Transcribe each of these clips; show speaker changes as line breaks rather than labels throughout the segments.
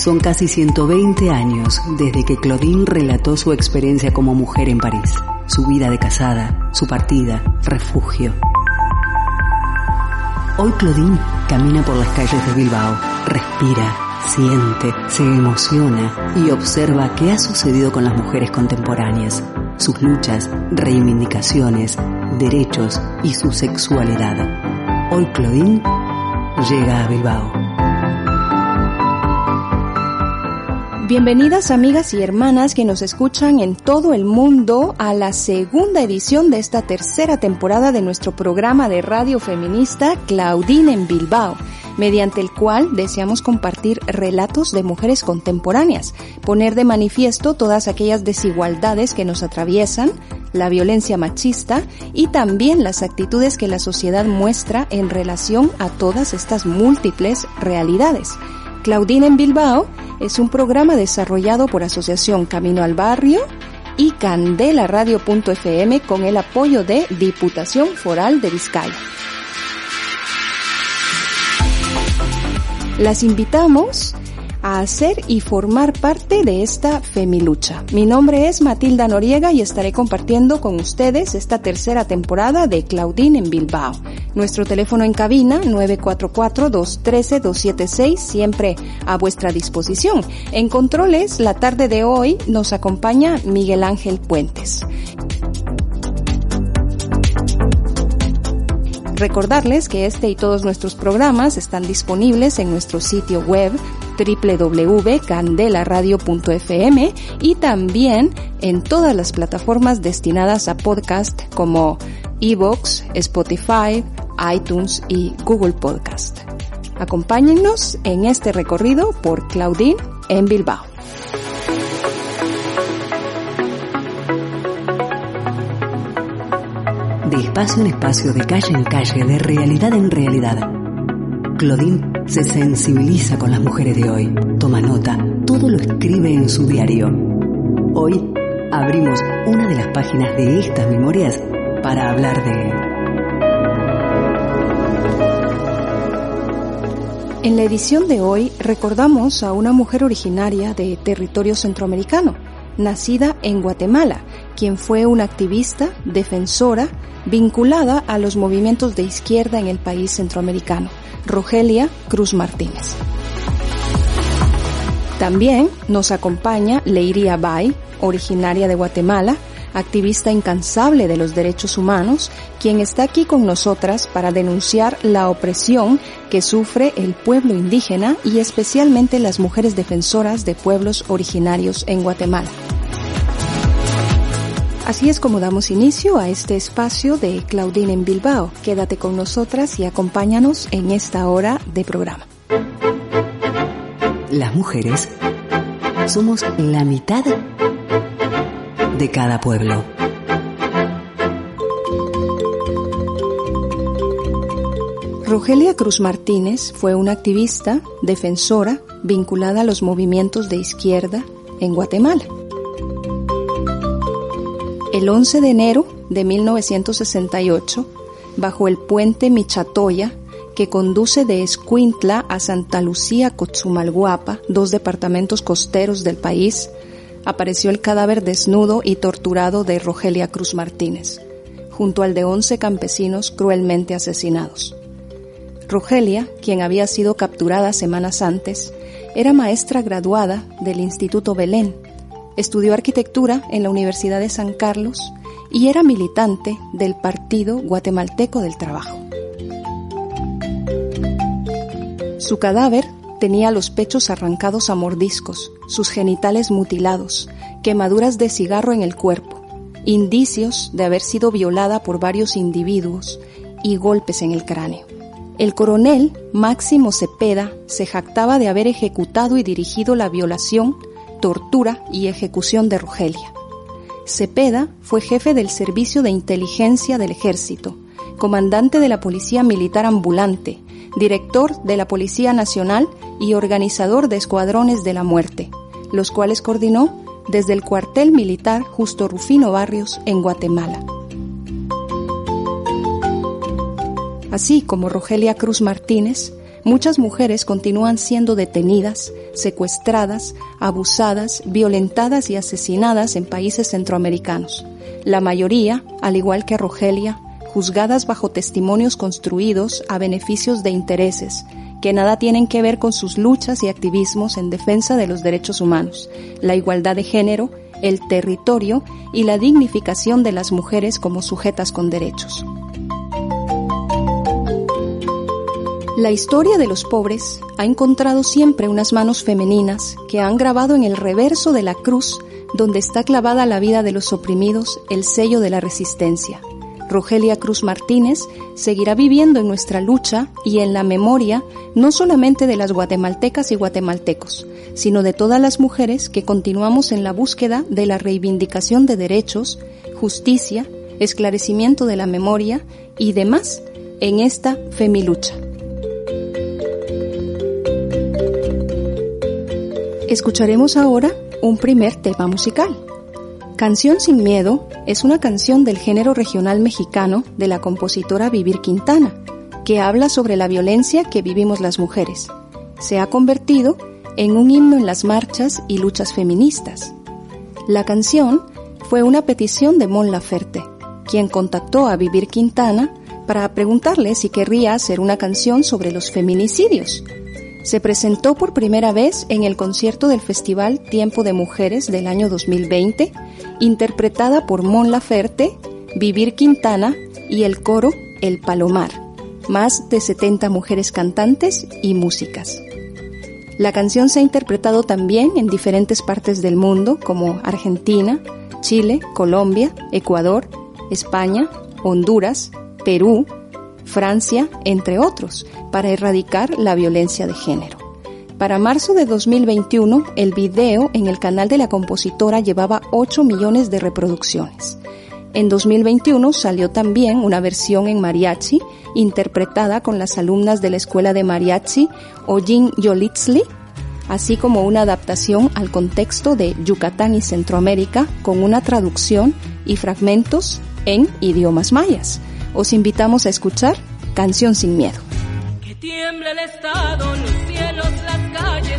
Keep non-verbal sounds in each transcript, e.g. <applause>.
Son casi 120 años desde que Claudine relató su experiencia como mujer en París, su vida de casada, su partida, refugio. Hoy Claudine camina por las calles de Bilbao, respira, siente, se emociona y observa qué ha sucedido con las mujeres contemporáneas, sus luchas, reivindicaciones, derechos y su sexualidad. Hoy Claudine llega a Bilbao.
Bienvenidas amigas y hermanas que nos escuchan en todo el mundo a la segunda edición de esta tercera temporada de nuestro programa de radio feminista Claudine en Bilbao, mediante el cual deseamos compartir relatos de mujeres contemporáneas, poner de manifiesto todas aquellas desigualdades que nos atraviesan, la violencia machista y también las actitudes que la sociedad muestra en relación a todas estas múltiples realidades. Claudine en Bilbao es un programa desarrollado por Asociación Camino al Barrio y Candela Radio.fm con el apoyo de Diputación Foral de Vizcaya. Las invitamos a hacer y formar parte de esta femilucha. Mi nombre es Matilda Noriega y estaré compartiendo con ustedes esta tercera temporada de Claudine en Bilbao. Nuestro teléfono en cabina 944-213-276 siempre a vuestra disposición. En controles, la tarde de hoy nos acompaña Miguel Ángel Puentes. Recordarles que este y todos nuestros programas están disponibles en nuestro sitio web www.candelaradio.fm y también en todas las plataformas destinadas a podcast como Evox, Spotify, iTunes y Google Podcast. Acompáñennos en este recorrido por Claudine en Bilbao.
De espacio en espacio, de calle en calle, de realidad en realidad. Claudine se sensibiliza con las mujeres de hoy, toma nota, todo lo escribe en su diario. Hoy abrimos una de las páginas de estas memorias para hablar de...
En la edición de hoy recordamos a una mujer originaria de territorio centroamericano, nacida en Guatemala, quien fue una activista, defensora, vinculada a los movimientos de izquierda en el país centroamericano, Rogelia Cruz Martínez. También nos acompaña Leiria Bay, originaria de Guatemala, activista incansable de los derechos humanos, quien está aquí con nosotras para denunciar la opresión que sufre el pueblo indígena y especialmente las mujeres defensoras de pueblos originarios en Guatemala. Así es como damos inicio a este espacio de Claudine en Bilbao. Quédate con nosotras y acompáñanos en esta hora de programa.
Las mujeres somos la mitad de cada pueblo.
Rogelia Cruz Martínez fue una activista, defensora, vinculada a los movimientos de izquierda en Guatemala. El 11 de enero de 1968, bajo el puente Michatoya, que conduce de Escuintla a Santa Lucía Cochumalguapa, dos departamentos costeros del país, apareció el cadáver desnudo y torturado de Rogelia Cruz Martínez, junto al de 11 campesinos cruelmente asesinados. Rogelia, quien había sido capturada semanas antes, era maestra graduada del Instituto Belén, estudió arquitectura en la Universidad de San Carlos y era militante del Partido Guatemalteco del Trabajo. Su cadáver tenía los pechos arrancados a mordiscos, sus genitales mutilados, quemaduras de cigarro en el cuerpo, indicios de haber sido violada por varios individuos y golpes en el cráneo. El coronel Máximo Cepeda se jactaba de haber ejecutado y dirigido la violación, tortura y ejecución de Rogelia. Cepeda fue jefe del Servicio de Inteligencia del Ejército, comandante de la Policía Militar Ambulante, director de la Policía Nacional y organizador de escuadrones de la muerte, los cuales coordinó desde el cuartel militar Justo Rufino Barrios en Guatemala. Así como Rogelia Cruz Martínez, muchas mujeres continúan siendo detenidas, secuestradas, abusadas, violentadas y asesinadas en países centroamericanos. La mayoría, al igual que Rogelia, juzgadas bajo testimonios construidos a beneficios de intereses, que nada tienen que ver con sus luchas y activismos en defensa de los derechos humanos, la igualdad de género, el territorio y la dignificación de las mujeres como sujetas con derechos. La historia de los pobres ha encontrado siempre unas manos femeninas que han grabado en el reverso de la cruz donde está clavada la vida de los oprimidos el sello de la resistencia. Rogelia Cruz Martínez seguirá viviendo en nuestra lucha y en la memoria no solamente de las guatemaltecas y guatemaltecos, sino de todas las mujeres que continuamos en la búsqueda de la reivindicación de derechos, justicia, esclarecimiento de la memoria y demás en esta femilucha. Escucharemos ahora un primer tema musical. Canción sin miedo es una canción del género regional mexicano de la compositora Vivir Quintana, que habla sobre la violencia que vivimos las mujeres. Se ha convertido en un himno en las marchas y luchas feministas. La canción fue una petición de Mon Laferte, quien contactó a Vivir Quintana para preguntarle si querría hacer una canción sobre los feminicidios, se presentó por primera vez en el concierto del Festival Tiempo de Mujeres del año 2020, interpretada por Mon Laferte, Vivir Quintana y el coro El Palomar, más de 70 mujeres cantantes y músicas. La canción se ha interpretado también en diferentes partes del mundo como Argentina, Chile, Colombia, Ecuador, España, Honduras, Perú, Francia, entre otros, para erradicar la violencia de género. Para marzo de 2021, el video en el canal de la compositora llevaba 8 millones de reproducciones. En 2021 salió también una versión en mariachi, interpretada con las alumnas de la escuela de mariachi Ojin Yolitzli, así como una adaptación al contexto de Yucatán y Centroamérica con una traducción y fragmentos en idiomas mayas. Os invitamos a escuchar Canción sin Miedo.
Que tiemble el Estado, los cielos, las calles,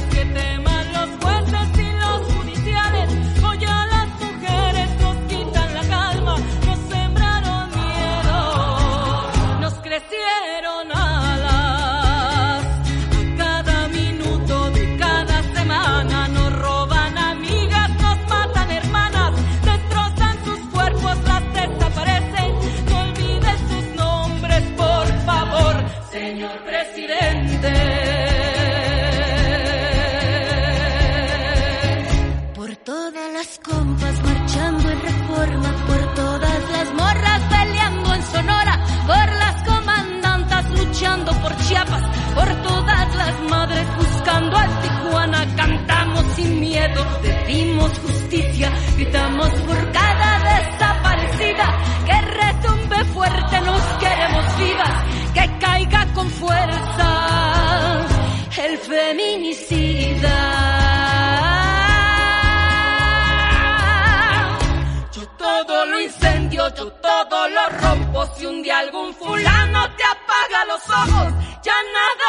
another.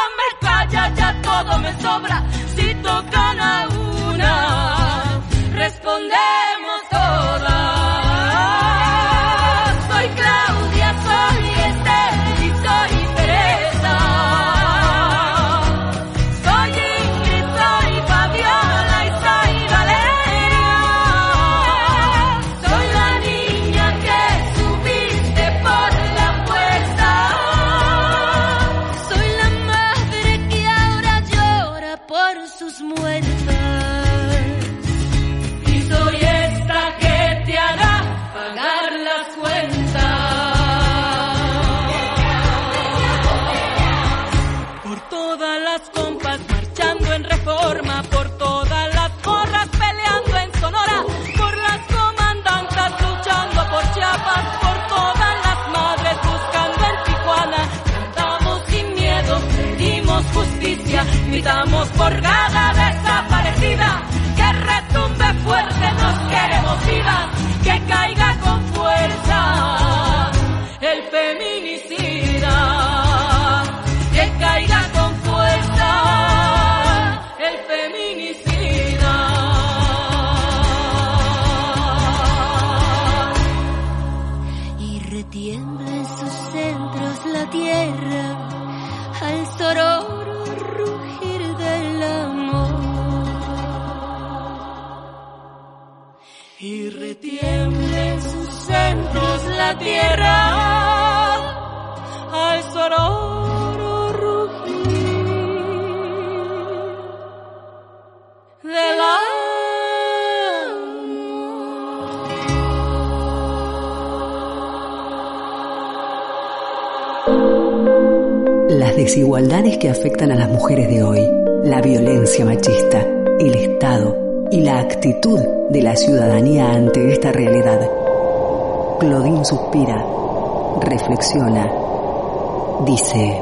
Gritamos por cada
la tierra al sonoro rugir
de la
Las
desigualdades que afectan a las mujeres de hoy, la violencia machista, el Estado y la actitud de la ciudadanía ante esta realidad Claudine suspira, reflexiona, dice...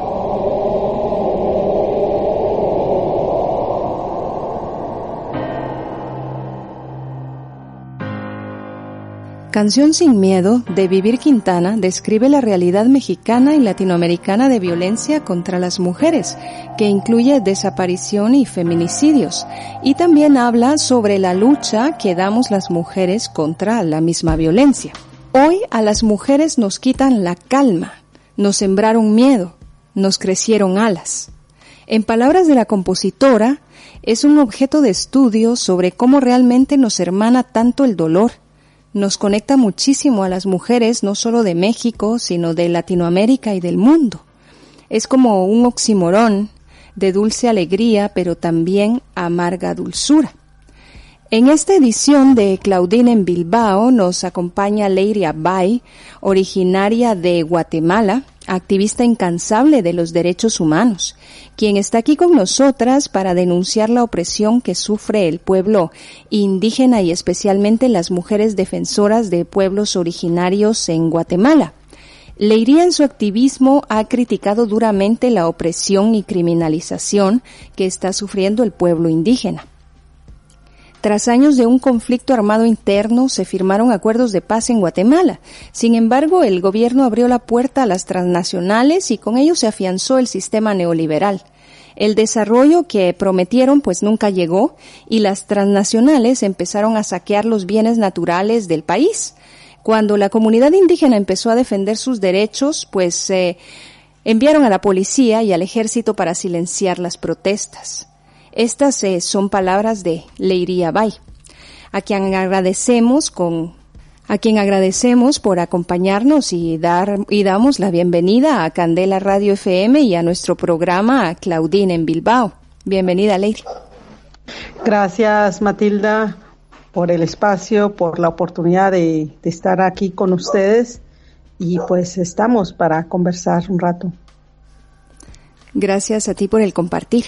Canción sin miedo de Vivir Quintana describe la realidad mexicana y latinoamericana de violencia contra las mujeres, que incluye desaparición y feminicidios, y también habla sobre la lucha que damos las mujeres contra la misma violencia. Hoy a las mujeres nos quitan la calma, nos sembraron miedo, nos crecieron alas. En palabras de la compositora, es un objeto de estudio sobre cómo realmente nos hermana tanto el dolor, nos conecta muchísimo a las mujeres, no solo de México, sino de Latinoamérica y del mundo. Es como un oximorón de dulce alegría, pero también amarga dulzura. En esta edición de Claudine en Bilbao nos acompaña Leiria Bay, originaria de Guatemala, activista incansable de los derechos humanos, quien está aquí con nosotras para denunciar la opresión que sufre el pueblo indígena y especialmente las mujeres defensoras de pueblos originarios en Guatemala. Leiria en su activismo ha criticado duramente la opresión y criminalización que está sufriendo el pueblo indígena. Tras años de un conflicto armado interno, se firmaron acuerdos de paz en Guatemala. Sin embargo, el gobierno abrió la puerta a las transnacionales y con ello se afianzó el sistema neoliberal. El desarrollo que prometieron pues nunca llegó y las transnacionales empezaron a saquear los bienes naturales del país. Cuando la comunidad indígena empezó a defender sus derechos, pues se enviaron a la policía y al ejército para silenciar las protestas. Estas eh, son palabras de Leiria Bay, a quien agradecemos con a quien agradecemos por acompañarnos y dar y damos la bienvenida a Candela Radio FM y a nuestro programa Claudine en Bilbao. Bienvenida, Leiria.
Gracias, Matilda, por el espacio, por la oportunidad de, de estar aquí con ustedes y pues estamos para conversar un rato.
Gracias a ti por el compartir.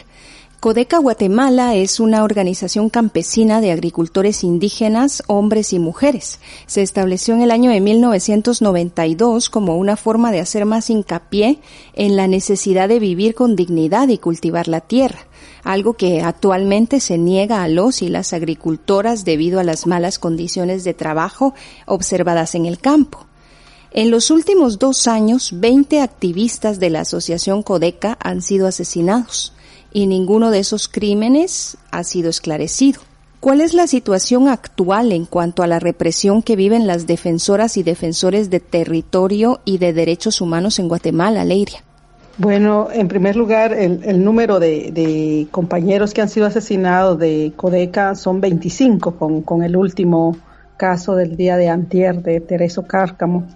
Codeca Guatemala es una organización campesina de agricultores indígenas, hombres y mujeres. Se estableció en el año de 1992 como una forma de hacer más hincapié en la necesidad de vivir con dignidad y cultivar la tierra, algo que actualmente se niega a los y las agricultoras debido a las malas condiciones de trabajo observadas en el campo. En los últimos dos años, 20 activistas de la Asociación Codeca han sido asesinados y ninguno de esos crímenes ha sido esclarecido. ¿Cuál es la situación actual en cuanto a la represión que viven las defensoras y defensores de territorio y de derechos humanos en Guatemala, Leiria?
Bueno, en primer lugar, el, número de, compañeros que han sido asesinados de Codeca son 25, con, el último caso del día de antier de Tereso Cárcamo.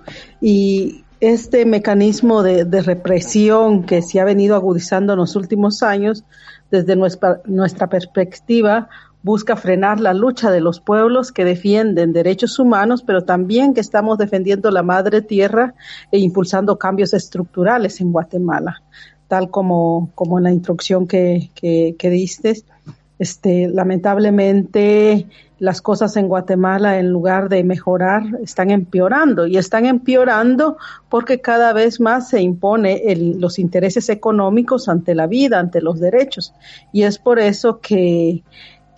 Y este mecanismo de, represión que se ha venido agudizando en los últimos años, desde nuestra, nuestra perspectiva, busca frenar la lucha de los pueblos que defienden derechos humanos, pero también que estamos defendiendo la madre tierra e impulsando cambios estructurales en Guatemala, tal como, como en la instrucción que, que, que diste. Este, lamentablemente, las cosas en Guatemala, en lugar de mejorar, están empeorando y están empeorando porque cada vez más se impone los intereses económicos ante la vida, ante los derechos. Y es por eso que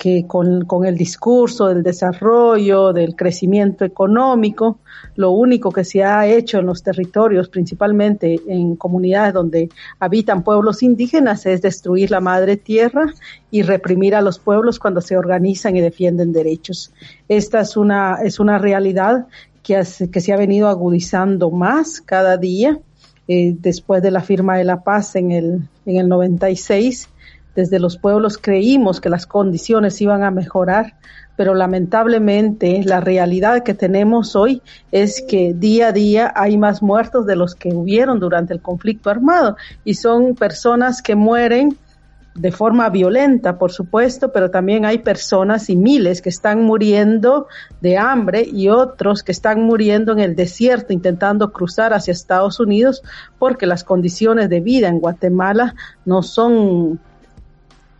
que con, con, el discurso del desarrollo, del crecimiento económico, lo único que se ha hecho en los territorios, principalmente en comunidades donde habitan pueblos indígenas, es destruir la madre tierra y reprimir a los pueblos cuando se organizan y defienden derechos. Esta es una, es una realidad que, que se ha venido agudizando más cada día. Eh, después de la firma de la paz en el, en el 96, desde los pueblos creímos que las condiciones iban a mejorar, pero lamentablemente la realidad que tenemos hoy es que día a día hay más muertos de los que hubieron durante el conflicto armado y son personas que mueren de forma violenta, por supuesto, pero también hay personas y miles que están muriendo de hambre y otros que están muriendo en el desierto intentando cruzar hacia Estados Unidos porque las condiciones de vida en Guatemala no son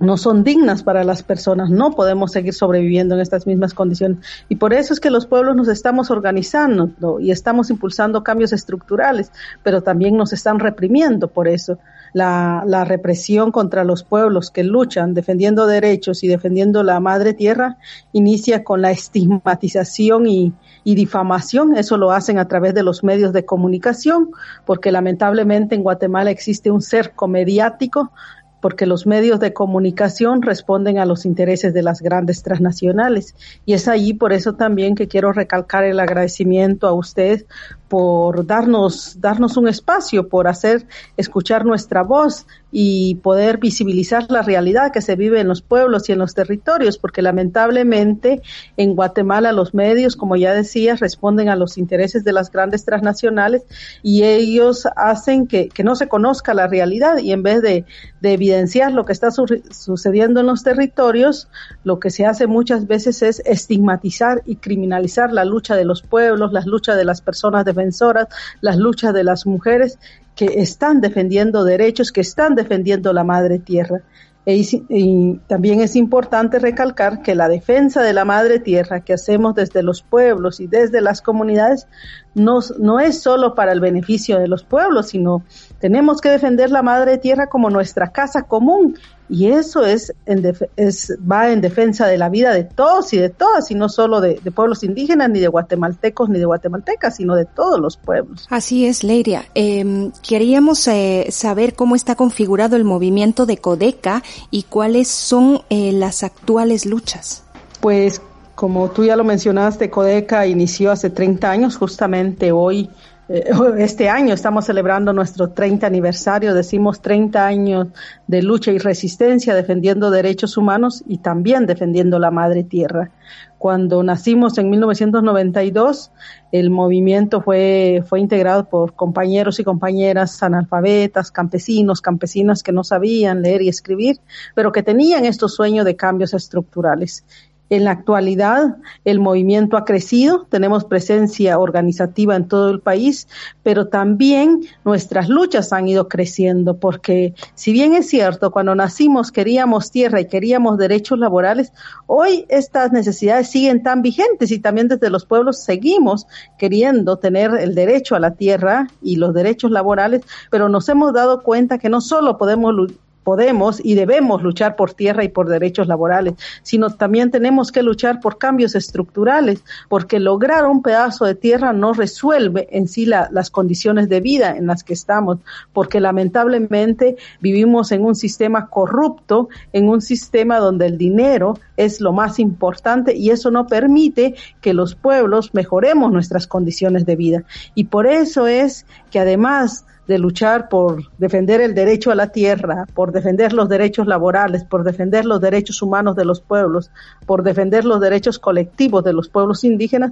no son dignas para las personas, no podemos seguir sobreviviendo en estas mismas condiciones. Y por eso es que los pueblos nos estamos organizando y estamos impulsando cambios estructurales, pero también nos están reprimiendo por eso la, la, represión contra los pueblos que luchan defendiendo derechos y defendiendo la madre tierra inicia con la estigmatización y, y difamación. Eso lo hacen a través de los medios de comunicación, porque lamentablemente en Guatemala existe un cerco mediático porque los medios de comunicación responden a los intereses de las grandes transnacionales. Y es allí por eso también que quiero recalcar el agradecimiento a usted por darnos, darnos un espacio, por hacer escuchar nuestra voz y poder visibilizar la realidad que se vive en los pueblos y en los territorios, porque lamentablemente en Guatemala los medios, como ya decía, responden a los intereses de las grandes transnacionales y ellos hacen que, que no se conozca la realidad y en vez de, de evidenciar lo que está sucediendo en los territorios, lo que se hace muchas veces es estigmatizar y criminalizar la lucha de los pueblos, las luchas de las personas de defensoras, las luchas de las mujeres que están defendiendo derechos, que están defendiendo la madre tierra. E y también es importante recalcar que la defensa de la madre tierra que hacemos desde los pueblos y desde las comunidades no, no es solo para el beneficio de los pueblos, sino tenemos que defender la madre tierra como nuestra casa común y eso es, en es va en defensa de la vida de todos y de todas, y no solo de, pueblos indígenas, ni de guatemaltecos, ni de guatemaltecas, sino de todos los pueblos.
Así es, Leiria. Eh, queríamos eh, saber cómo está configurado el movimiento de Codeca y cuáles son eh, las actuales luchas.
Pues como tú ya lo mencionaste, Codeca inició hace 30 años, justamente hoy <laughs> este año estamos celebrando nuestro 30 aniversario, decimos 30 años de lucha y resistencia defendiendo derechos humanos y también defendiendo la madre tierra. Cuando nacimos en 1992, el movimiento fue, fue integrado por compañeros y compañeras analfabetas, campesinos, campesinas que no sabían leer y escribir, pero que tenían estos sueños de cambios estructurales. En la actualidad, el movimiento ha crecido, tenemos presencia organizativa en todo el país, pero también nuestras luchas han ido creciendo, porque si bien es cierto, cuando nacimos queríamos tierra y queríamos derechos laborales, hoy estas necesidades siguen tan vigentes y también desde los pueblos seguimos queriendo tener el derecho a la tierra y los derechos laborales, pero nos hemos dado cuenta que no solo podemos podemos y debemos luchar por tierra y por derechos laborales, sino también tenemos que luchar por cambios estructurales, porque lograr un pedazo de tierra no resuelve en sí las condiciones de vida en las que estamos, porque lamentablemente vivimos en un sistema corrupto, en un sistema donde el dinero es lo más importante y eso no permite que los pueblos mejoremos nuestras condiciones de vida. Y por eso es que además de luchar por defender el derecho a la tierra, por defender los derechos laborales, por defender los derechos humanos de los pueblos, por defender los derechos colectivos de los pueblos indígenas,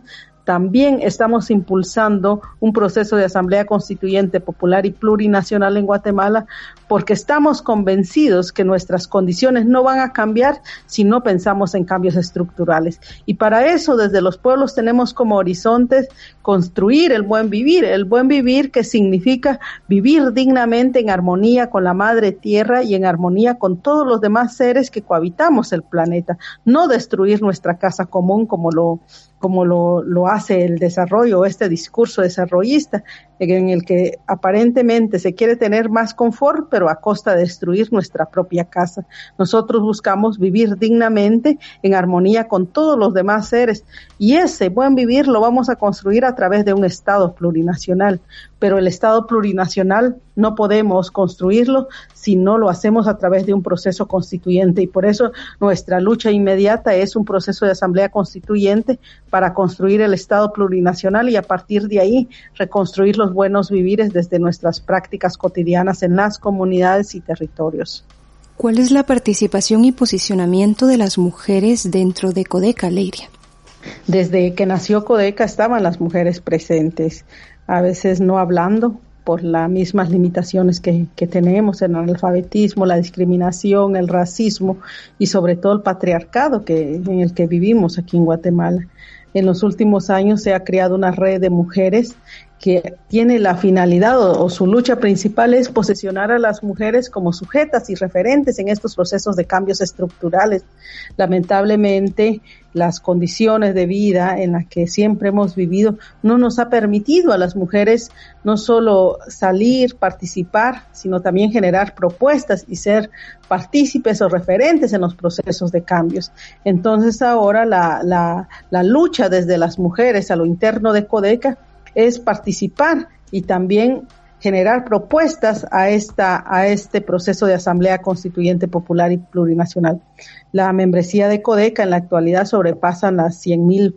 también estamos impulsando un proceso de asamblea constituyente popular y plurinacional en Guatemala porque estamos convencidos que nuestras condiciones no van a cambiar si no pensamos en cambios estructurales. Y para eso desde los pueblos tenemos como horizontes construir el buen vivir, el buen vivir que significa vivir dignamente en armonía con la madre tierra y en armonía con todos los demás seres que cohabitamos el planeta, no destruir nuestra casa común como lo como lo, lo hace el desarrollo, este discurso desarrollista, en el que aparentemente se quiere tener más confort, pero a costa de destruir nuestra propia casa. Nosotros buscamos vivir dignamente, en armonía con todos los demás seres, y ese buen vivir lo vamos a construir a través de un Estado plurinacional. Pero el Estado plurinacional no podemos construirlo si no lo hacemos a través de un proceso constituyente, y por eso nuestra lucha inmediata es un proceso de asamblea constituyente para construir el Estado plurinacional y a partir de ahí reconstruir los buenos vivires desde nuestras prácticas cotidianas en las comunidades y territorios.
¿Cuál es la participación y posicionamiento de las mujeres dentro de Codeca, Leiria?
Desde que nació Codeca estaban las mujeres presentes, a veces no hablando, por las mismas limitaciones que, que tenemos en el alfabetismo, la discriminación, el racismo y sobre todo el patriarcado que, en el que vivimos aquí en Guatemala. En los últimos años se ha creado una red de mujeres que tiene la finalidad o, su lucha principal es posesionar a las mujeres como sujetas y referentes en estos procesos de cambios estructurales. Lamentablemente, las condiciones de vida en las que siempre hemos vivido no nos ha permitido a las mujeres no solo salir, participar, sino también generar propuestas y ser partícipes o referentes en los procesos de cambios. Entonces ahora la, la, la lucha desde las mujeres a lo interno de Codeca es participar y también generar propuestas a esta a este proceso de asamblea constituyente popular y plurinacional. La membresía de Codeca en la actualidad sobrepasa las 100.000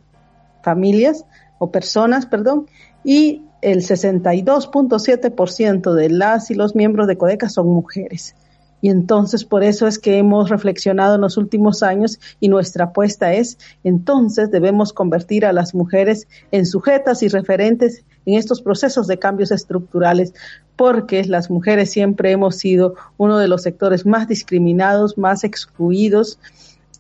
familias o personas, perdón, y el 62.7% de las y los miembros de Codeca son mujeres. Y entonces por eso es que hemos reflexionado en los últimos años y nuestra apuesta es, entonces debemos convertir a las mujeres en sujetas y referentes en estos procesos de cambios estructurales, porque las mujeres siempre hemos sido uno de los sectores más discriminados, más excluidos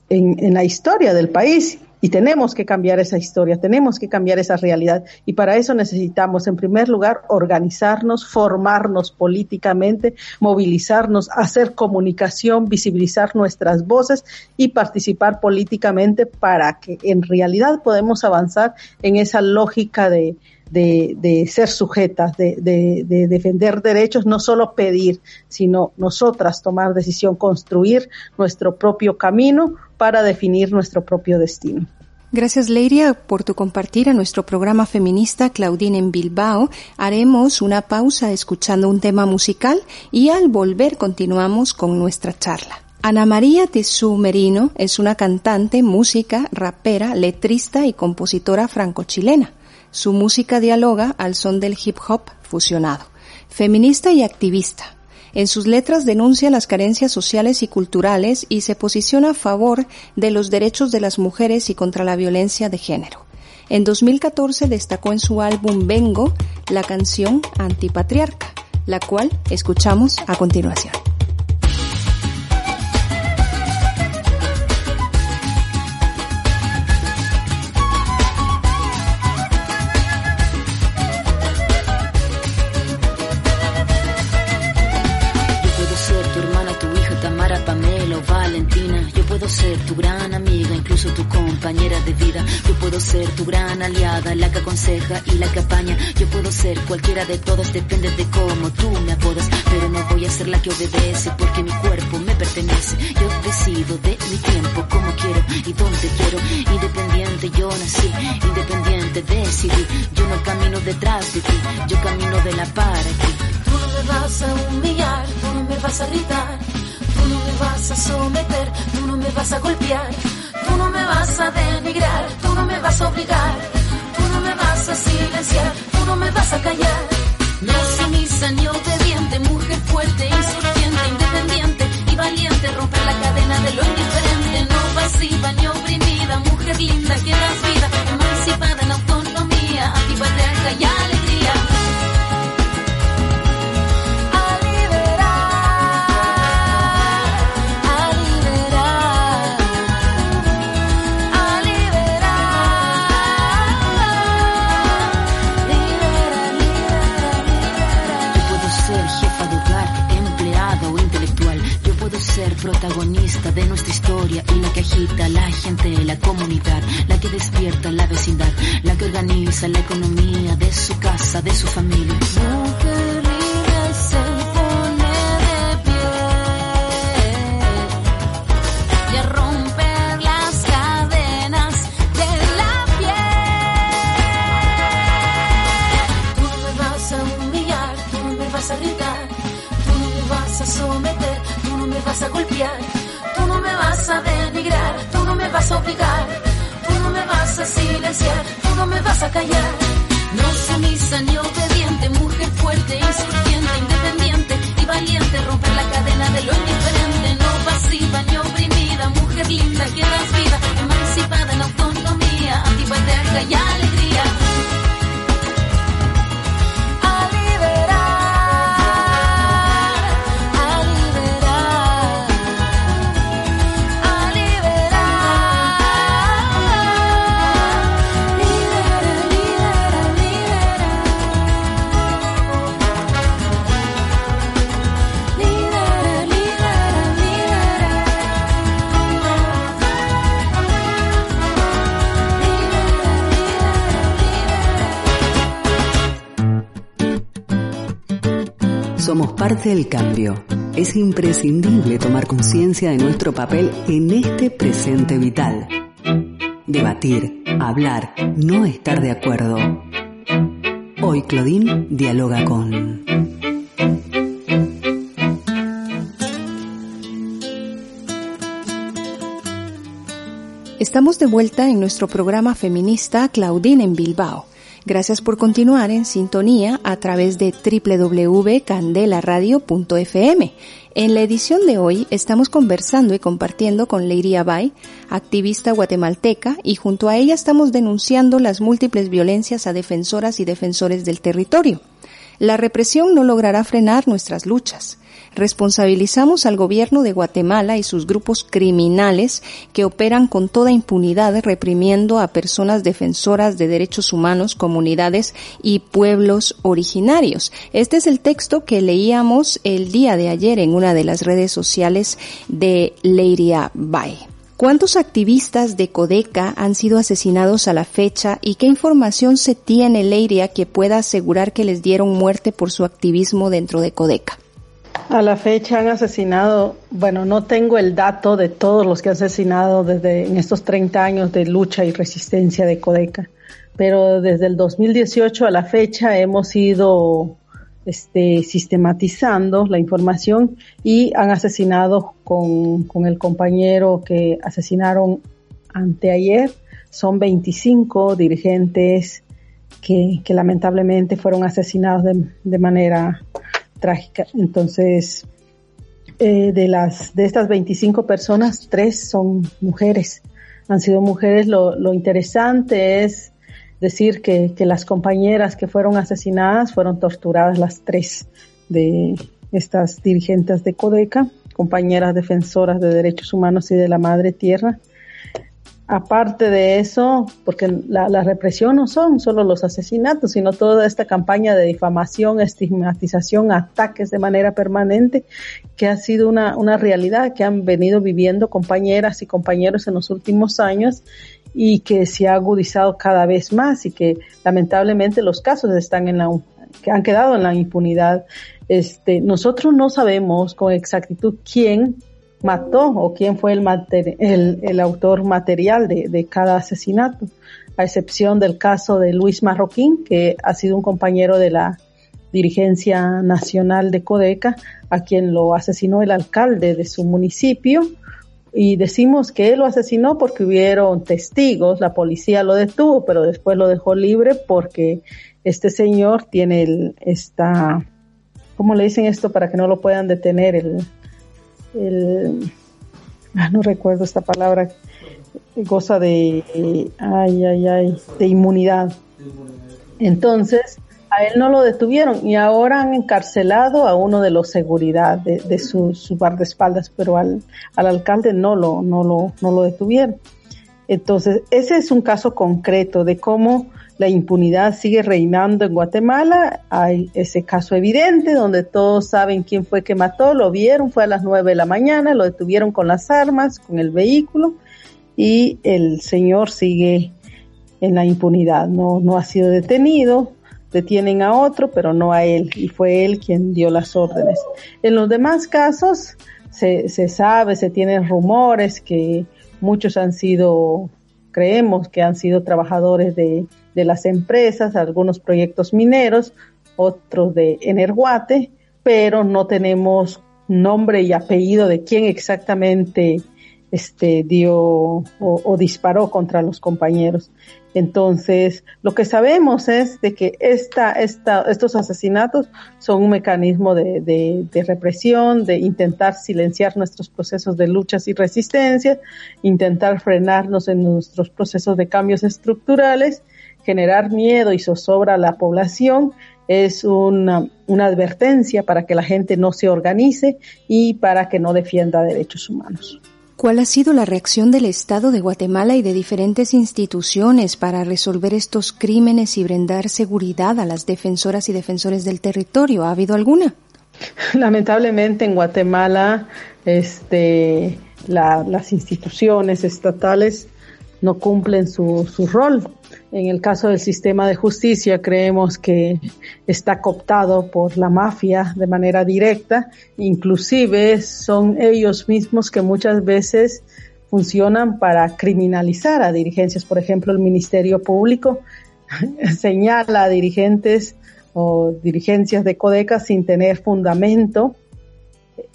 en, en la historia del país y tenemos que cambiar esa historia, tenemos que cambiar esa realidad. Y para eso necesitamos, en primer lugar, organizarnos, formarnos políticamente, movilizarnos, hacer comunicación, visibilizar nuestras voces y participar políticamente para que en realidad podamos avanzar en esa lógica de, de, ser sujetas, de, de, defender derechos, no solo pedir, sino nosotras tomar decisión, construir nuestro propio camino para definir nuestro propio destino.
Gracias, Leiria, por tu compartir a nuestro programa feminista Claudine en Bilbao. Haremos una pausa escuchando un tema musical y al volver continuamos con nuestra charla. Ana María Tessú Merino es una cantante, música, rapera, letrista y compositora franco-chilena. Su música dialoga al son del hip hop fusionado. Feminista y activista. En sus letras denuncia las carencias sociales y culturales y se posiciona a favor de los derechos de las mujeres y contra la violencia de género. En 2014 destacó en su álbum Vengo la canción Antipatriarca, la cual escuchamos a continuación.
Ser tu gran aliada, la que aconseja y la que apaña. Yo puedo ser cualquiera de todas, depende de cómo tú me apodas. Pero no voy a ser la que obedece porque mi cuerpo me pertenece. Yo decido de mi tiempo, como quiero y dónde quiero. Independiente yo nací, independiente decidí. Yo no camino detrás de ti, yo camino de la para aquí.
Tú no me vas a humillar, tú no me vas a gritar Tú no me vas a someter, tú no me vas a golpear, tú no me vas a denigrar, tú no me vas a obligar, tú no me vas a silenciar, tú no me vas a callar. No sumisa ni obediente, mujer fuerte, insurgente, independiente y valiente, romper la cadena de lo indiferente, no pasiva ni oprimida, mujer linda que das vida, emancipada en autonomía, antipatriarca y
la gente, la comunidad, la que despierta la vecindad, la que organiza la economía de su casa, de su familia.
Parte del cambio. Es imprescindible tomar conciencia de nuestro papel en este presente vital. Debatir, hablar, no estar de acuerdo. Hoy Claudine dialoga con...
Estamos de vuelta en nuestro programa feminista Claudine en Bilbao. Gracias por continuar en sintonía a través de www.candelaradio.fm. En la edición de hoy estamos conversando y compartiendo con Leiria Bay, activista guatemalteca, y junto a ella estamos denunciando las múltiples violencias a defensoras y defensores del territorio. La represión no logrará frenar nuestras luchas. Responsabilizamos al gobierno de Guatemala y sus grupos criminales que operan con toda impunidad reprimiendo a personas defensoras de derechos humanos, comunidades y pueblos originarios. Este es el texto que leíamos el día de ayer en una de las redes sociales de Leiria Bay. ¿Cuántos activistas de Codeca han sido asesinados a la fecha y qué información se tiene, Leiria, que pueda asegurar que les dieron muerte por su activismo dentro de Codeca?
A la fecha han asesinado, bueno, no tengo el dato de todos los que han asesinado desde en estos 30 años de lucha y resistencia de Codeca, pero desde el 2018 a la fecha hemos ido este, sistematizando la información y han asesinado con, con el compañero que asesinaron anteayer. Son 25 dirigentes que, que lamentablemente fueron asesinados de, de manera trágica. Entonces, eh, de las de estas 25 personas, tres son mujeres. Han sido mujeres. Lo, lo interesante es decir que, que las compañeras que fueron asesinadas fueron torturadas las tres de estas dirigentes de Codeca, compañeras defensoras de derechos humanos y de la madre tierra. Aparte de eso, porque la, represión no son solo los asesinatos, sino toda esta campaña de difamación, estigmatización, ataques de manera permanente, que ha sido una, una realidad que han venido viviendo compañeras y compañeros en los últimos años y que se ha agudizado cada vez más y que lamentablemente los casos están en la que han quedado en la impunidad. Este, nosotros no sabemos con exactitud quién mató o quién fue el, el, autor material de, de, cada asesinato, a excepción del caso de Luis Marroquín, que ha sido un compañero de la dirigencia nacional de Codeca, a quien lo asesinó el alcalde de su municipio y decimos que él lo asesinó porque hubieron testigos, la policía lo detuvo, pero después lo dejó libre porque este señor tiene esta, ¿cómo le dicen esto para que no lo puedan detener? El, el ah, no recuerdo esta palabra, goza de, ay, ay, ay, de inmunidad. Entonces, a él no lo detuvieron y ahora han encarcelado a uno de los seguridad de, de su, su guardaespaldas, pero al, al alcalde no lo, no, lo, no lo detuvieron. Entonces, ese es un caso concreto de cómo la impunidad sigue reinando en Guatemala. Hay ese caso evidente donde todos saben quién fue que mató, lo vieron, fue a las nueve de la mañana, lo detuvieron con las armas, con el vehículo y el señor sigue en la impunidad. No, no ha sido detenido, detienen a otro, pero no a él, y fue él quien dio las órdenes. En los demás casos se, se sabe, se tienen rumores que muchos han sido, creemos que han sido trabajadores de, de las empresas, algunos proyectos mineros, otros de Energuate, pero no tenemos nombre y apellido de quién exactamente este, dio o, disparó contra los compañeros. Entonces, lo que sabemos es de que esta, esta, estos asesinatos son un mecanismo de, de, de, represión, de intentar silenciar nuestros procesos de luchas y resistencia, intentar frenarnos en nuestros procesos de cambios estructurales, generar miedo y zozobra a la población es una, una advertencia para que la gente no se organice y para que no defienda derechos humanos.
¿Cuál ha sido la reacción del Estado de Guatemala y de diferentes instituciones para resolver estos crímenes y brindar seguridad a las defensoras y defensores del territorio? ¿Ha habido alguna? <laughs>
Lamentablemente en Guatemala este, la, las instituciones estatales no cumplen su, su rol En el caso del sistema de justicia, creemos que está cooptado por la mafia de manera directa. Inclusive son ellos mismos que muchas veces funcionan para criminalizar a dirigencias. Por ejemplo, el Ministerio Público <laughs> señala a dirigentes o dirigencias de Codeca sin tener fundamento.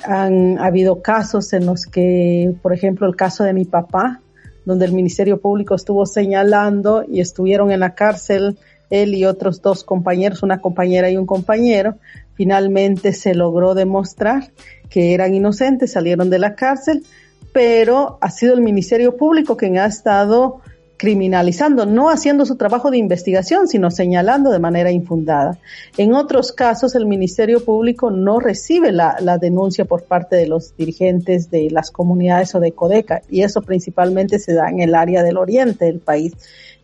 Han habido casos en los que, por ejemplo, el caso de mi papá, donde el Ministerio Público estuvo señalando y estuvieron en la cárcel él y otros dos compañeros, una compañera y un compañero. Finalmente se logró demostrar que eran inocentes, salieron de la cárcel, pero ha sido el Ministerio Público quien ha estado criminalizando, no haciendo su trabajo de investigación, sino señalando de manera infundada. En otros casos, el Ministerio Público no recibe la, la, denuncia por parte de los dirigentes de las comunidades o de Codeca, y eso principalmente se da en el área del oriente del país.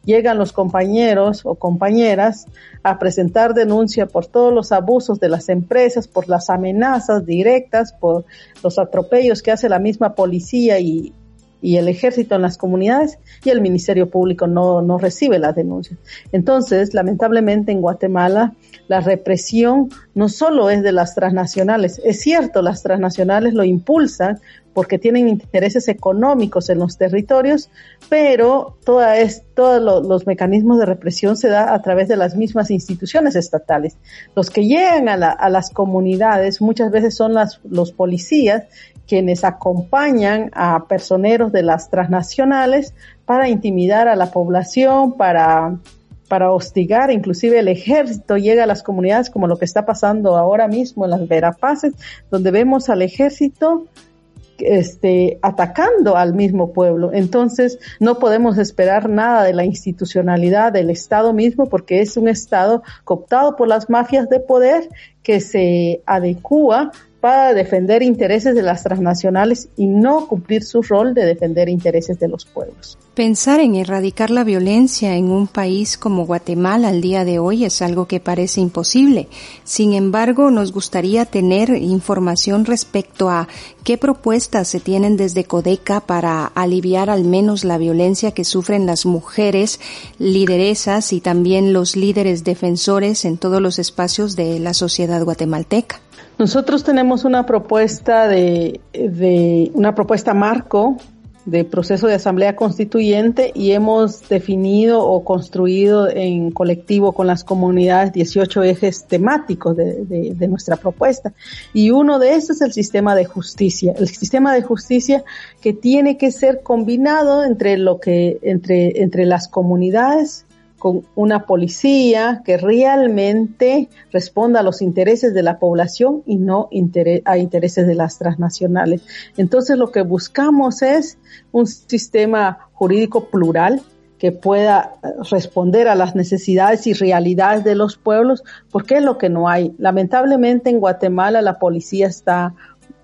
Llegan los compañeros o compañeras a presentar denuncia por todos los abusos de las empresas, por las amenazas directas, por los atropellos que hace la misma policía y, y el ejército en las comunidades y el Ministerio Público no, no recibe las denuncias. Entonces, lamentablemente en Guatemala la represión no solo es de las transnacionales, es cierto, las transnacionales lo impulsan porque tienen intereses económicos en los territorios, pero toda es, todos los mecanismos de represión se da a través de las mismas instituciones estatales. Los que llegan a, la, a las comunidades muchas veces son las, los policías quienes acompañan a personeros de las transnacionales para intimidar a la población, para, para hostigar, inclusive el ejército llega a las comunidades como lo que está pasando ahora mismo en las Verapaces, donde vemos al ejército este, atacando al mismo pueblo. Entonces, no podemos esperar nada de la institucionalidad del Estado mismo porque es un Estado cooptado por las mafias de poder que se adecua para defender intereses de las transnacionales y no cumplir su rol de defender intereses de los pueblos.
Pensar en erradicar la violencia en un país como Guatemala al día de hoy es algo que parece imposible. Sin embargo, nos gustaría tener información respecto a qué propuestas se tienen desde Codeca para aliviar al menos la violencia que sufren las mujeres lideresas y también los líderes defensores en todos los espacios de la sociedad guatemalteca.
Nosotros tenemos una propuesta de, de, una propuesta marco de proceso de asamblea constituyente y hemos definido o construido en colectivo con las comunidades 18 ejes temáticos de, de, de, nuestra propuesta. Y uno de estos es el sistema de justicia. El sistema de justicia que tiene que ser combinado entre lo que, entre, entre las comunidades, con una policía que realmente responda a los intereses de la población y no a intereses de las transnacionales. Entonces lo que buscamos es un sistema jurídico plural que pueda eh, responder a las necesidades y realidades de los pueblos, porque es lo que no hay. Lamentablemente en Guatemala la policía está,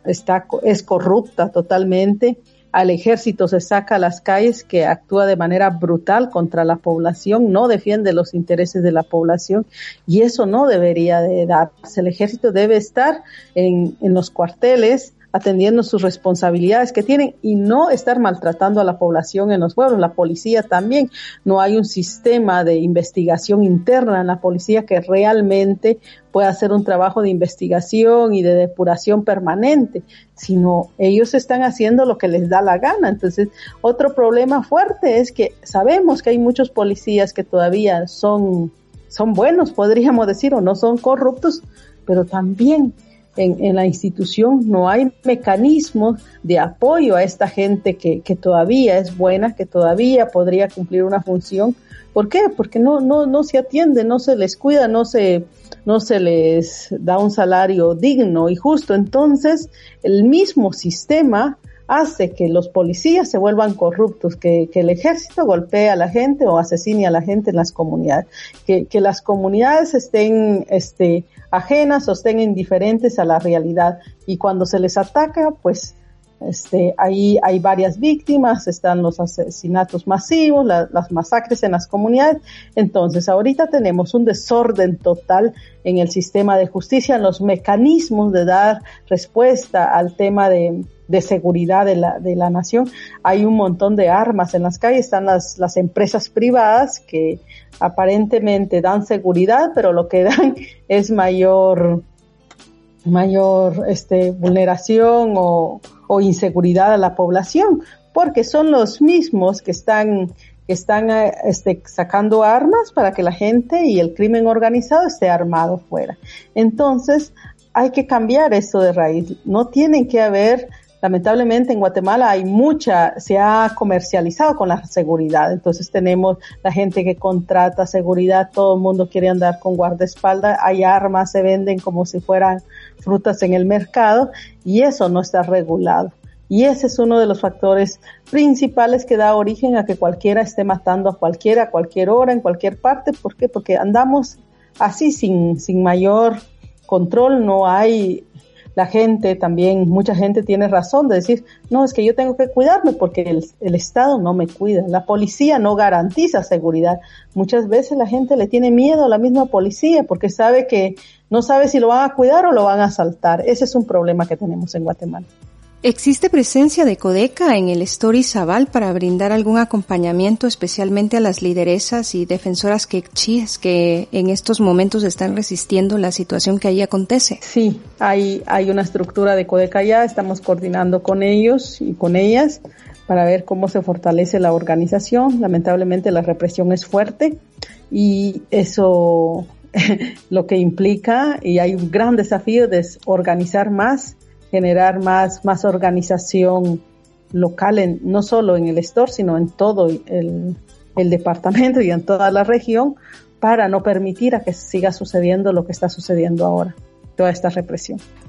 está es corrupta totalmente al ejército se saca a las calles que actúa de manera brutal contra la población, no defiende los intereses de la población y eso no debería de darse. El ejército debe estar en, en los cuarteles atendiendo sus responsabilidades que tienen y no estar maltratando a la población en los pueblos. La policía también, no hay un sistema de investigación interna en la policía que realmente pueda hacer un trabajo de investigación y de depuración permanente, sino ellos están haciendo lo que les da la gana. Entonces, otro problema fuerte es que sabemos que hay muchos policías que todavía son, son buenos, podríamos decir, o no son corruptos, pero también en, en, la institución no hay mecanismos de apoyo a esta gente que, que, todavía es buena, que todavía podría cumplir una función. ¿Por qué? Porque no, no, no se atiende, no se les cuida, no se, no se les da un salario digno y justo. Entonces, el mismo sistema hace que los policías se vuelvan corruptos, que, que, el ejército golpee a la gente o asesine a la gente en las comunidades, que, que las comunidades estén este, ajenas o estén indiferentes a la realidad y cuando se les ataca, pues este, ahí hay varias víctimas, están los asesinatos masivos, la, las masacres en las comunidades. Entonces, ahorita tenemos un desorden total en el sistema de justicia, en los mecanismos de dar respuesta al tema de, de seguridad de la, de la nación. Hay un montón de armas en las calles, están las, las empresas privadas que aparentemente dan seguridad, pero lo que <laughs> dan es mayor, mayor este, vulneración o, o inseguridad a la población, porque son los mismos que están que están este, sacando armas para que la gente y el crimen organizado esté armado fuera. Entonces, hay que cambiar esto de raíz. No tienen que haber, lamentablemente en Guatemala hay mucha, se ha comercializado con la seguridad. Entonces tenemos la gente que contrata seguridad, todo el mundo quiere andar con guardaespaldas, hay armas, se venden como si fueran frutas en el mercado y eso no está regulado. Y ese es uno de los factores principales que da origen a que cualquiera esté matando a cualquiera a cualquier hora, en cualquier parte. ¿Por qué? Porque andamos así sin, sin mayor control, no hay la gente también, mucha gente tiene razón de decir, no, es que yo tengo que cuidarme porque el, Estado no me cuida, la policía no garantiza seguridad. Muchas veces la gente le tiene miedo a la misma policía porque sabe que no sabe si lo van a cuidar o lo van a asaltar. Ese es un problema que tenemos en Guatemala.
¿Existe presencia de Codeca en el Story Zaval para brindar algún acompañamiento especialmente a las lideresas y defensoras quechíes que en estos momentos están resistiendo la situación que ahí acontece?
Sí, hay, hay una estructura de Codeca ya, estamos coordinando con ellos y con ellas para ver cómo se fortalece la organización. Lamentablemente la represión es fuerte y eso <laughs> lo que implica y hay un gran desafío de organizar más generar más, más organización local, en, no solo en el store, sino en todo el, el departamento y en toda la región, para no permitir a que siga sucediendo lo que está sucediendo ahora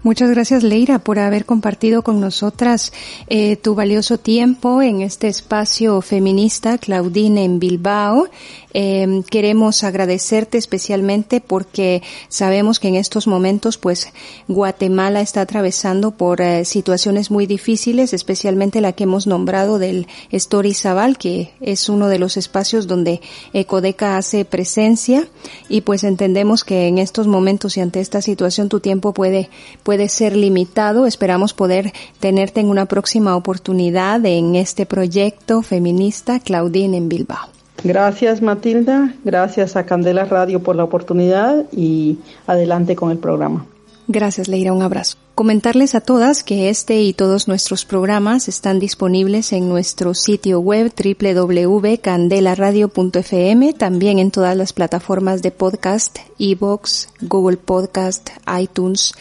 Muchas gracias Leira por haber compartido con nosotras eh, tu valioso tiempo en este espacio feminista Claudine en Bilbao. Eh, queremos agradecerte especialmente porque sabemos que en estos momentos pues Guatemala está atravesando por eh, situaciones muy difíciles, especialmente la que hemos nombrado del Story Zabal, que es uno de los espacios donde Ecodeca hace presencia y pues entendemos que en estos momentos y ante esta situación tiempo puede, puede ser limitado. Esperamos poder tenerte en una próxima oportunidad en este proyecto feminista Claudine en Bilbao.
Gracias Matilda, gracias a Candela Radio por la oportunidad y adelante con el programa.
Gracias Leira, un abrazo. Comentarles a todas que este y todos nuestros programas están disponibles en nuestro sitio web www.candelaradio.fm, también en todas las plataformas de podcast, iBox, Google Podcast, iTunes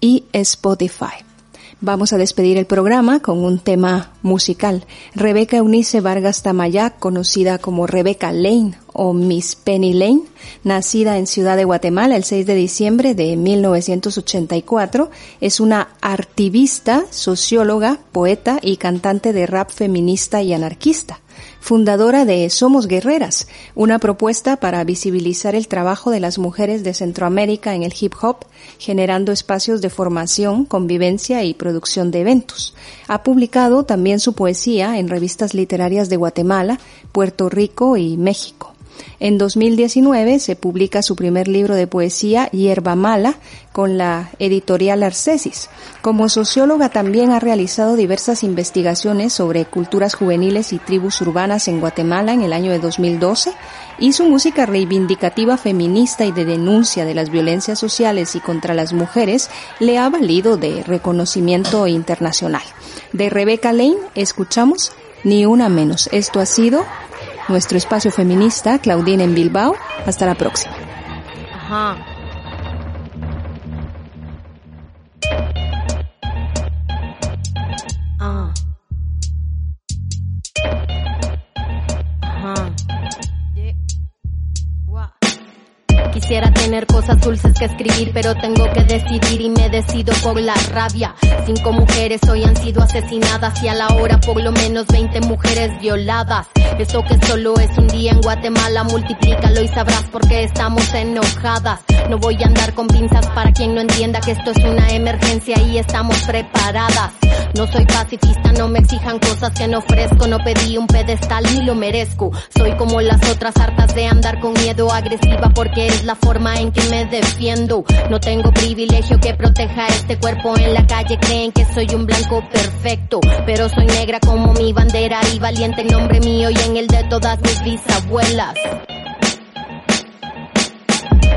y Spotify. Vamos a despedir el programa con un tema musical. Rebeca Eunice Vargas Tamayá, conocida como Rebeca Lane o Miss Penny Lane, nacida en Ciudad de Guatemala el 6 de diciembre de 1984, es una artivista, socióloga, poeta y cantante de rap feminista y anarquista fundadora de Somos Guerreras, una propuesta para visibilizar el trabajo de las mujeres de Centroamérica en el hip hop, generando espacios de formación, convivencia y producción de eventos. Ha publicado también su poesía en revistas literarias de Guatemala, Puerto Rico y México. En 2019 se publica su primer libro de poesía, Hierba Mala, con la editorial Arcesis. Como socióloga también ha realizado diversas investigaciones sobre culturas juveniles y tribus urbanas en Guatemala en el año de 2012 y su música reivindicativa feminista y de denuncia de las violencias sociales y contra las mujeres le ha valido de reconocimiento internacional. De Rebecca Lane escuchamos Ni una menos. Esto ha sido nuestro espacio feminista, Claudine en Bilbao. Hasta la próxima.
Quisiera tener cosas dulces que escribir, pero tengo que decidir y me decido por la rabia. Cinco mujeres hoy han sido asesinadas y a la hora por lo menos 20 mujeres violadas. Eso que solo es un día en Guatemala, multiplícalo y sabrás por qué estamos enojadas. No voy a andar con pinzas para quien no entienda que esto es una emergencia y estamos preparadas. No soy pacifista, no me exijan cosas que no ofrezco, no pedí un pedestal ni lo merezco. Soy como las otras hartas de andar con miedo agresiva porque es la forma en que me defiendo. No tengo privilegio que proteja este cuerpo en la calle. Creen que soy un blanco perfecto, pero soy negra como mi bandera y valiente en nombre mío y en el de todas mis bisabuelas.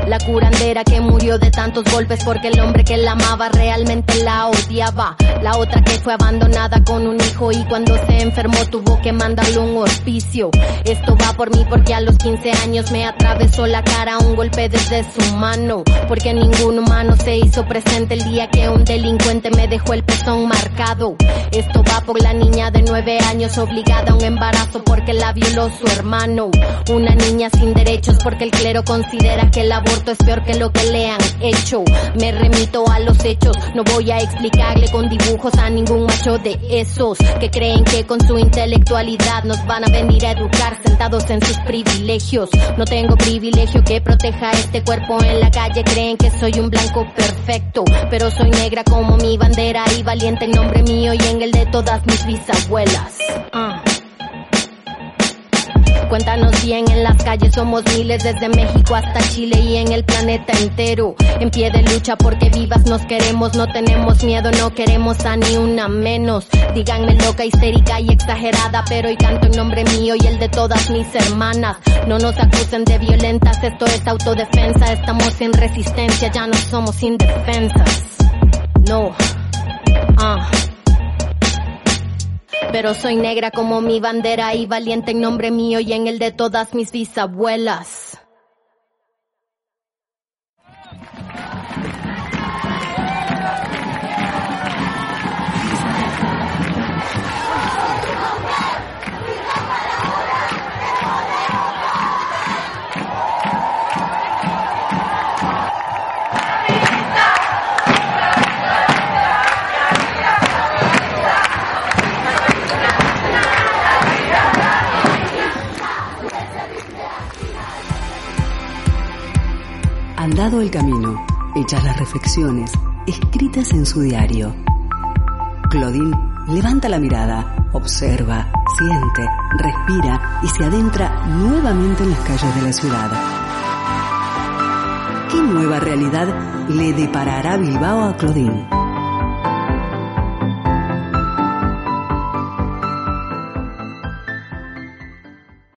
La curandera que murió de tantos golpes porque el hombre que la amaba realmente la odiaba. La otra que fue abandonada con un hijo y cuando se enfermó tuvo que mandarle un hospicio. Esto va por mí porque a los 15 años me atravesó la cara un golpe desde su mano. Porque ningún humano se hizo presente el día que un delincuente me dejó el pezón marcado. Esto va por la niña de 9 años obligada a un embarazo porque la violó su hermano. Una niña sin derechos porque el clero considera que la es peor que lo que le han hecho. Me remito a los hechos, no voy a explicarle con dibujos a ningún macho de esos que creen que con su intelectualidad nos van a venir a educar sentados en sus privilegios. No tengo privilegio que proteja este cuerpo en la calle, creen que soy un blanco perfecto, pero soy negra como mi bandera y valiente en nombre mío y en el de todas mis bisabuelas. Ah. Cuéntanos bien, en las calles somos miles desde México hasta Chile y en el planeta entero. En pie de lucha porque vivas nos queremos, no tenemos miedo, no queremos a ni una menos. Díganme loca, histérica y exagerada, pero hoy canto en nombre mío y el de todas mis hermanas. No nos acusen de violentas, esto es autodefensa, estamos sin resistencia, ya no somos indefensas. No. Ah pero soy negra como mi bandera y valiente en nombre mío y en el de todas mis bisabuelas.
Andado el camino, hechas las reflexiones, escritas en su diario. Claudine levanta la mirada, observa, siente, respira y se adentra nuevamente en las calles de la ciudad. ¿Qué nueva realidad le deparará Bilbao a Claudine?